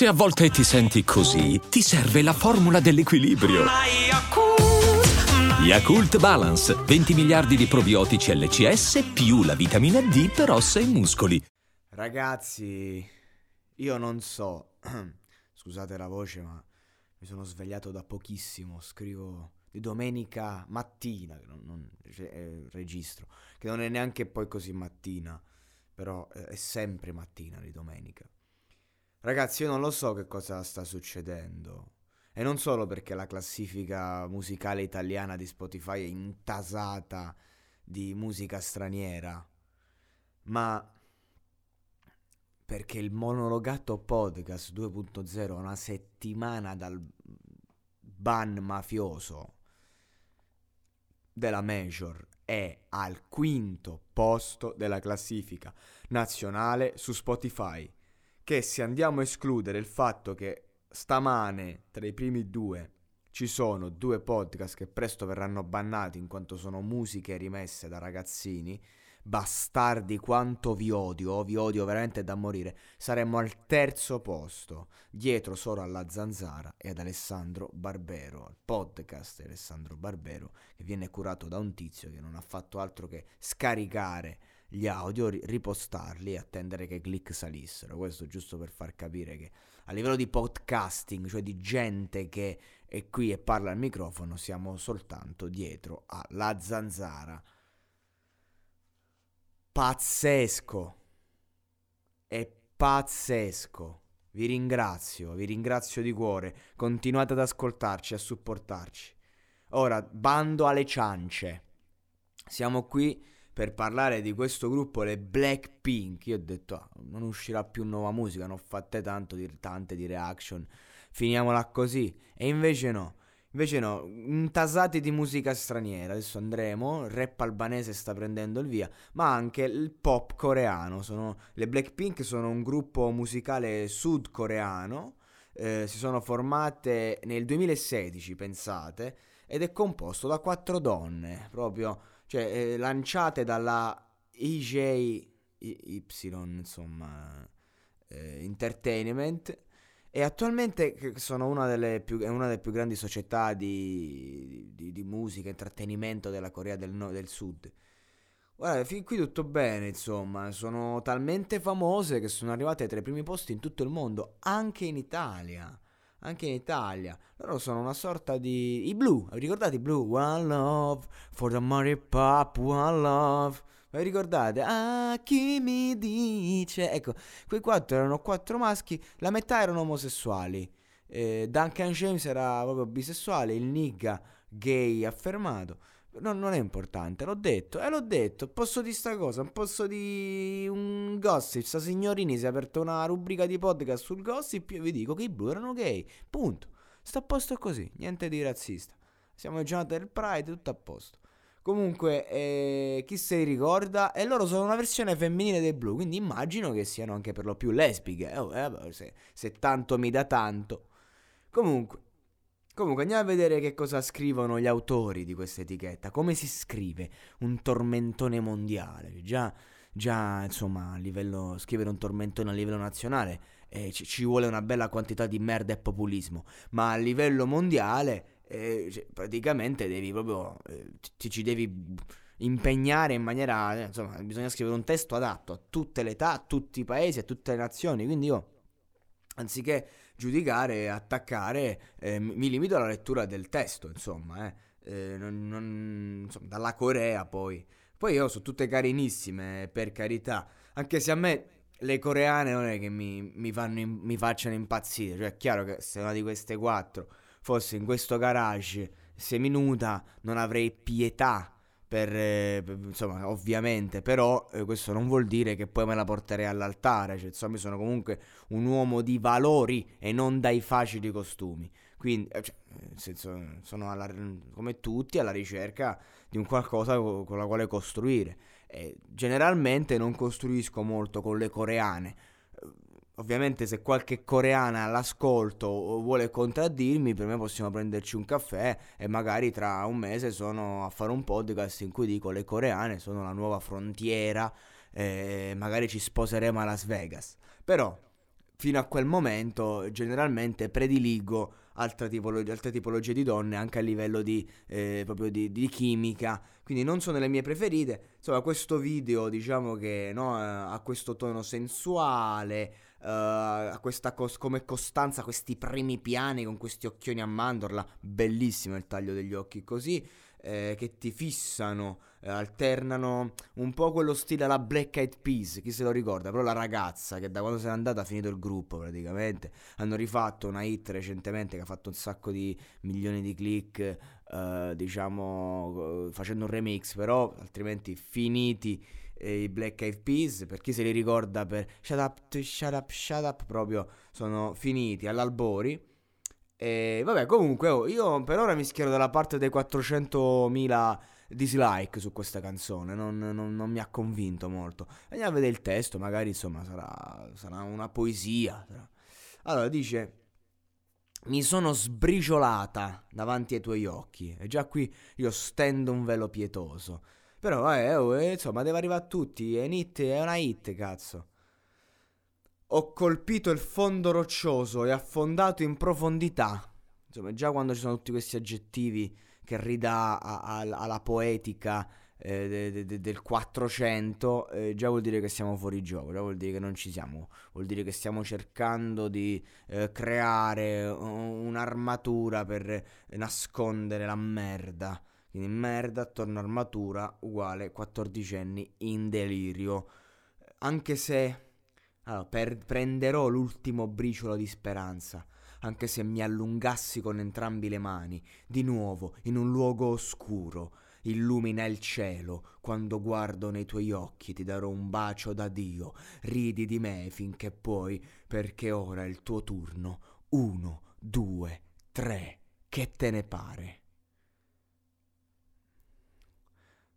Se a volte ti senti così, ti serve la formula dell'equilibrio. Yakult Balance, 20 miliardi di probiotici LCS più la vitamina D per ossa e muscoli. Ragazzi, io non so, scusate la voce, ma mi sono svegliato da pochissimo, scrivo di domenica mattina, non, non, eh, registro, che non è neanche poi così mattina, però eh, è sempre mattina di domenica. Ragazzi, io non lo so che cosa sta succedendo. E non solo perché la classifica musicale italiana di Spotify è intasata di musica straniera, ma perché il monologato podcast 2.0 una settimana dal ban mafioso della Major è al quinto posto della classifica nazionale su Spotify. Che se andiamo a escludere il fatto che stamane tra i primi due ci sono due podcast che presto verranno bannati in quanto sono musiche rimesse da ragazzini, bastardi quanto vi odio, vi odio veramente da morire, saremmo al terzo posto, dietro solo alla Zanzara e ad Alessandro Barbero, al podcast Alessandro Barbero, che viene curato da un tizio che non ha fatto altro che scaricare gli audio, ripostarli e attendere che click salissero. Questo giusto per far capire che a livello di podcasting, cioè di gente che è qui e parla al microfono, siamo soltanto dietro alla Zanzara pazzesco. È pazzesco. Vi ringrazio, vi ringrazio di cuore. Continuate ad ascoltarci, a supportarci. Ora, bando alle ciance. Siamo qui per parlare di questo gruppo, le Blackpink. Io ho detto, ah, non uscirà più nuova musica, non ho fatte tanto di, tante di reaction. Finiamola così. E invece no. Invece no, intasati di musica straniera, adesso andremo, il rap albanese sta prendendo il via, ma anche il pop coreano, sono, le Blackpink sono un gruppo musicale sudcoreano, eh, si sono formate nel 2016, pensate, ed è composto da quattro donne, proprio, cioè eh, lanciate dalla EJ, Y, insomma, eh, Entertainment, e attualmente sono una delle più, una delle più grandi società di, di, di musica e intrattenimento della Corea del, no, del Sud. Guarda, fin qui tutto bene, insomma, sono talmente famose che sono arrivate tra i primi posti in tutto il mondo, anche in Italia. Anche in Italia. Loro sono una sorta di... I Blue, vi ricordate i Blue? One love for the Mary Pop, one love. Vi ricordate? Ah, chi mi dice? Ecco, quei quattro erano quattro maschi, la metà erano omosessuali. Eh, Duncan James era proprio bisessuale, il nigga gay affermato. No, non è importante, l'ho detto, e eh, l'ho detto, posso di sta cosa, posso di un gossip, sta signorini si è aperta una rubrica di podcast sul gossip, io vi dico che i blu erano gay, punto, sta a posto così, niente di razzista, siamo in giornata del Pride, tutto a posto. Comunque, eh, chi se li ricorda? E loro sono una versione femminile dei blu, quindi immagino che siano anche per lo più lesbiche. Oh, eh, se, se tanto mi dà tanto. Comunque, Comunque andiamo a vedere che cosa scrivono gli autori di questa etichetta. Come si scrive un tormentone mondiale? Già, già insomma, a livello, scrivere un tormentone a livello nazionale eh, ci, ci, vuole una bella quantità di merda e populismo. Ma a livello mondiale eh, cioè, praticamente devi proprio, eh, ti ci devi impegnare in maniera, eh, insomma, bisogna scrivere un testo adatto a tutte le età, a tutti i paesi, a tutte le nazioni, quindi io, anziché giudicare e attaccare, eh, mi limito alla lettura del testo, insomma, eh. Eh, non, non, insomma, dalla Corea poi. Poi io sono tutte carinissime, per carità, anche se a me le coreane non è che mi, mi, fanno, mi facciano impazzire, cioè è chiaro che se una di queste quattro fosse in questo garage seminuda non avrei pietà per, eh, insomma, ovviamente, però eh, questo non vuol dire che poi me la porterei all'altare, cioè, insomma, sono comunque un uomo di valori e non dai facili costumi. Quindi, eh, cioè, nel senso, sono alla, come tutti alla ricerca di un qualcosa con la quale costruire. E generalmente non costruisco molto con le coreane, Ovviamente se qualche coreana all'ascolto vuole contraddirmi, per me possiamo prenderci un caffè e magari tra un mese sono a fare un podcast in cui dico le coreane sono la nuova frontiera e magari ci sposeremo a Las Vegas. Però fino a quel momento generalmente prediligo altre, tipologie, altre tipologie di donne anche a livello di, eh, proprio di, di, chimica, quindi non sono le mie preferite. Insomma, questo video diciamo che no, ha questo tono sensuale, uh, questa cos- come costanza, questi primi piani con questi occhioni a mandorla, bellissimo il taglio degli occhi così eh, che ti fissano, eh, alternano un po' quello stile alla Black Eyed Peas, chi se lo ricorda, però la ragazza che da quando se n'è andata ha finito il gruppo praticamente, hanno rifatto una hit recentemente che ha fatto un sacco di milioni di click, eh, diciamo facendo un remix, però altrimenti finiti i Black Eyed Peas, per chi se li ricorda per Shut Up, Shut Up, Shut Up, proprio sono finiti all'albori. E vabbè, comunque, oh, io per ora mi schiero dalla parte dei 400.000 dislike su questa canzone, non, non, non, mi ha convinto molto. Andiamo a vedere il testo, magari insomma sarà, sarà una poesia. Allora dice, mi sono sbriciolata davanti ai tuoi occhi e già qui io stendo un velo pietoso. Però eh, oh, eh, insomma deve arrivare a tutti, è, hit, è una hit, cazzo. Ho colpito il fondo roccioso e affondato in profondità. Insomma, già quando ci sono tutti questi aggettivi che ridà a, a, alla poetica eh, de, de, del 400, eh, già vuol dire che siamo fuori gioco, già vuol dire che non ci siamo, vuol dire che stiamo cercando di eh, creare un'armatura per nascondere la merda. Quindi merda attorno armatura uguale 14 anni in delirio. Anche se allora, per, prenderò l'ultimo briciolo di speranza, anche se mi allungassi con entrambi le mani, di nuovo in un luogo oscuro. Illumina il cielo, quando guardo nei tuoi occhi ti darò un bacio da Dio, ridi di me finché puoi, perché ora è il tuo turno. Uno, due, tre, che te ne pare?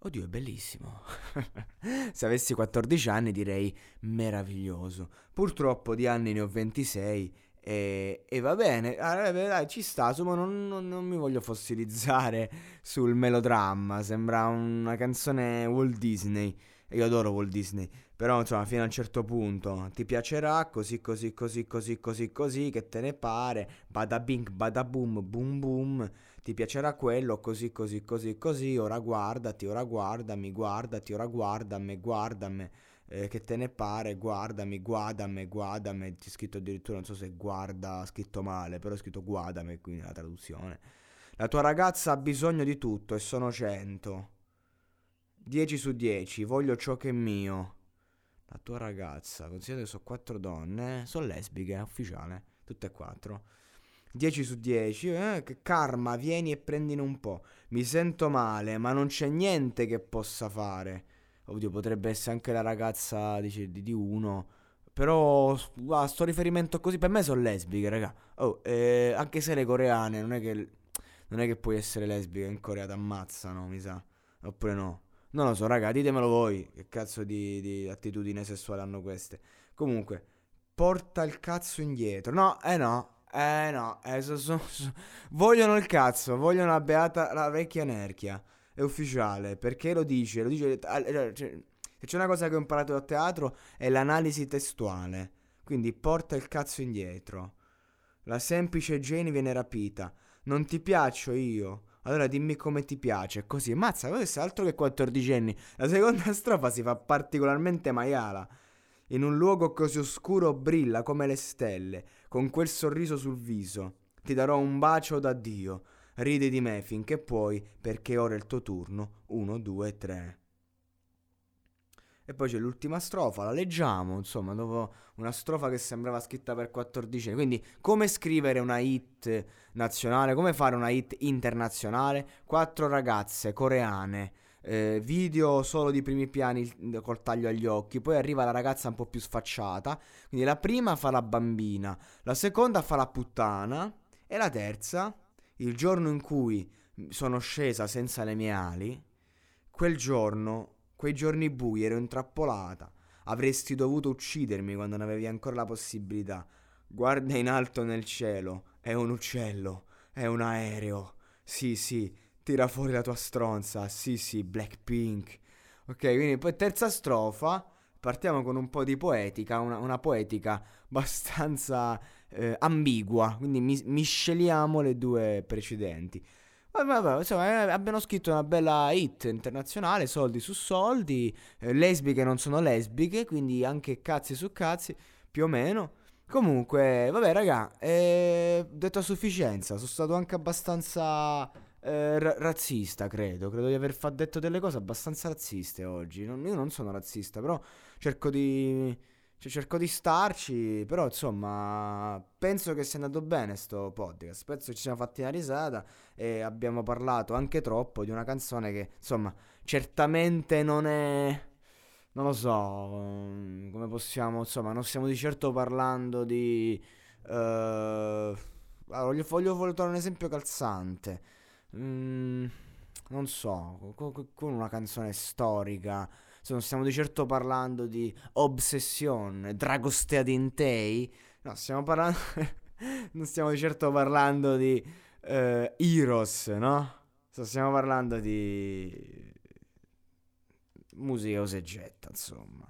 Oddio, è bellissimo. Se avessi 14 anni direi meraviglioso. Purtroppo di anni ne ho 26 e, e va bene, allora, dai, ci sta, insomma non, non, non, mi voglio fossilizzare sul melodramma, sembra una canzone Walt Disney. Io adoro Walt Disney, però insomma fino a un certo punto ti piacerà così così così così così così che te ne pare, bada bing bada boom boom boom ti piacerà quello, così, così, così, così, ora guardati, ora guardami, guardati, ora guardami, guardami, eh, che te ne pare, guardami, guardami, guardami, c'è scritto addirittura, non so se guarda, scritto male, però è scritto guardami qui nella traduzione. La tua ragazza ha bisogno di tutto e sono cento. 10 su 10, voglio ciò che è mio. La tua ragazza, considerate che sono quattro donne, sono lesbiche, ufficiale, tutte e quattro. 10 su 10, eh, che karma, vieni e prendine un po'. Mi sento male, ma non c'è niente che possa fare. Oddio, potrebbe essere anche la ragazza dice, di, di uno. Però, ah, sto riferimento così, per me sono lesbiche, raga. Oh, eh, anche se le coreane, non è che... Non è che puoi essere lesbica in Corea, ti ammazzano, mi sa. Oppure no. Non lo so, raga, ditemelo voi. Che cazzo di, di attitudine sessuale hanno queste. Comunque, porta il cazzo indietro. No, eh no, eh no, eh, so, so, so. vogliono il cazzo, vogliono la beata, la vecchia nerchia. È ufficiale, perché lo dice? Lo dice cioè, cioè, se c'è una cosa che ho imparato a teatro è l'analisi testuale. Quindi porta il cazzo indietro. La semplice Jane viene rapita. Non ti piaccio io. Allora dimmi come ti piace. Così, mazza, questo è altro che 14 anni. La seconda strofa si fa particolarmente maiala. In un luogo così oscuro brilla come le stelle con quel sorriso sul viso. Ti darò un bacio da Dio. Ridi di me finché puoi, perché ora è il tuo turno. Uno, due, tre. E poi c'è l'ultima strofa, la leggiamo, insomma, dopo una strofa che sembrava scritta per 14 anni. Quindi, come scrivere una hit nazionale, come fare una hit internazionale? Quattro ragazze coreane eh, video solo di primi piani col taglio agli occhi, poi arriva la ragazza un po' più sfacciata, quindi la prima fa la bambina, la seconda fa la puttana e la terza, il giorno in cui sono scesa senza le mie ali, quel giorno, quei giorni bui ero intrappolata, avresti dovuto uccidermi quando ne avevi ancora la possibilità. Guarda in alto nel cielo, è un uccello, è un aereo. Sì, sì, tira fuori la tua stronza. Sì, sì, Blackpink. Ok, quindi poi terza strofa. partiamo con un po' di poetica, una, una poetica abbastanza eh, ambigua, quindi mis- misceliamo le due precedenti. Vabbè, insomma, eh, abbiamo scritto una bella hit internazionale, soldi su soldi, eh, lesbiche non sono lesbiche, quindi anche cazzi su cazzi, più o meno. Comunque, vabbè, raga, eh, detto a sufficienza, sono stato anche abbastanza eh, ra- razzista, credo. Credo di aver fa- detto delle cose abbastanza razziste oggi. Non, io non sono razzista, però cerco di cioè, cerco di starci, però insomma, penso che sia andato bene sto podcast. Penso che ci siamo fatti una risata e abbiamo parlato anche troppo di una canzone che, insomma, certamente non è. Non lo so, mm, come possiamo, insomma, non stiamo di certo parlando di... Uh, allora, voglio, voglio, voglio trovare un esempio calzante. Mm, non so, con una canzone storica non stiamo di certo parlando di Obsession, Dragostea Dintei. No, stiamo parlando. non stiamo di certo parlando di uh, Heroes, no? Stiamo parlando di musica osegetta, insomma.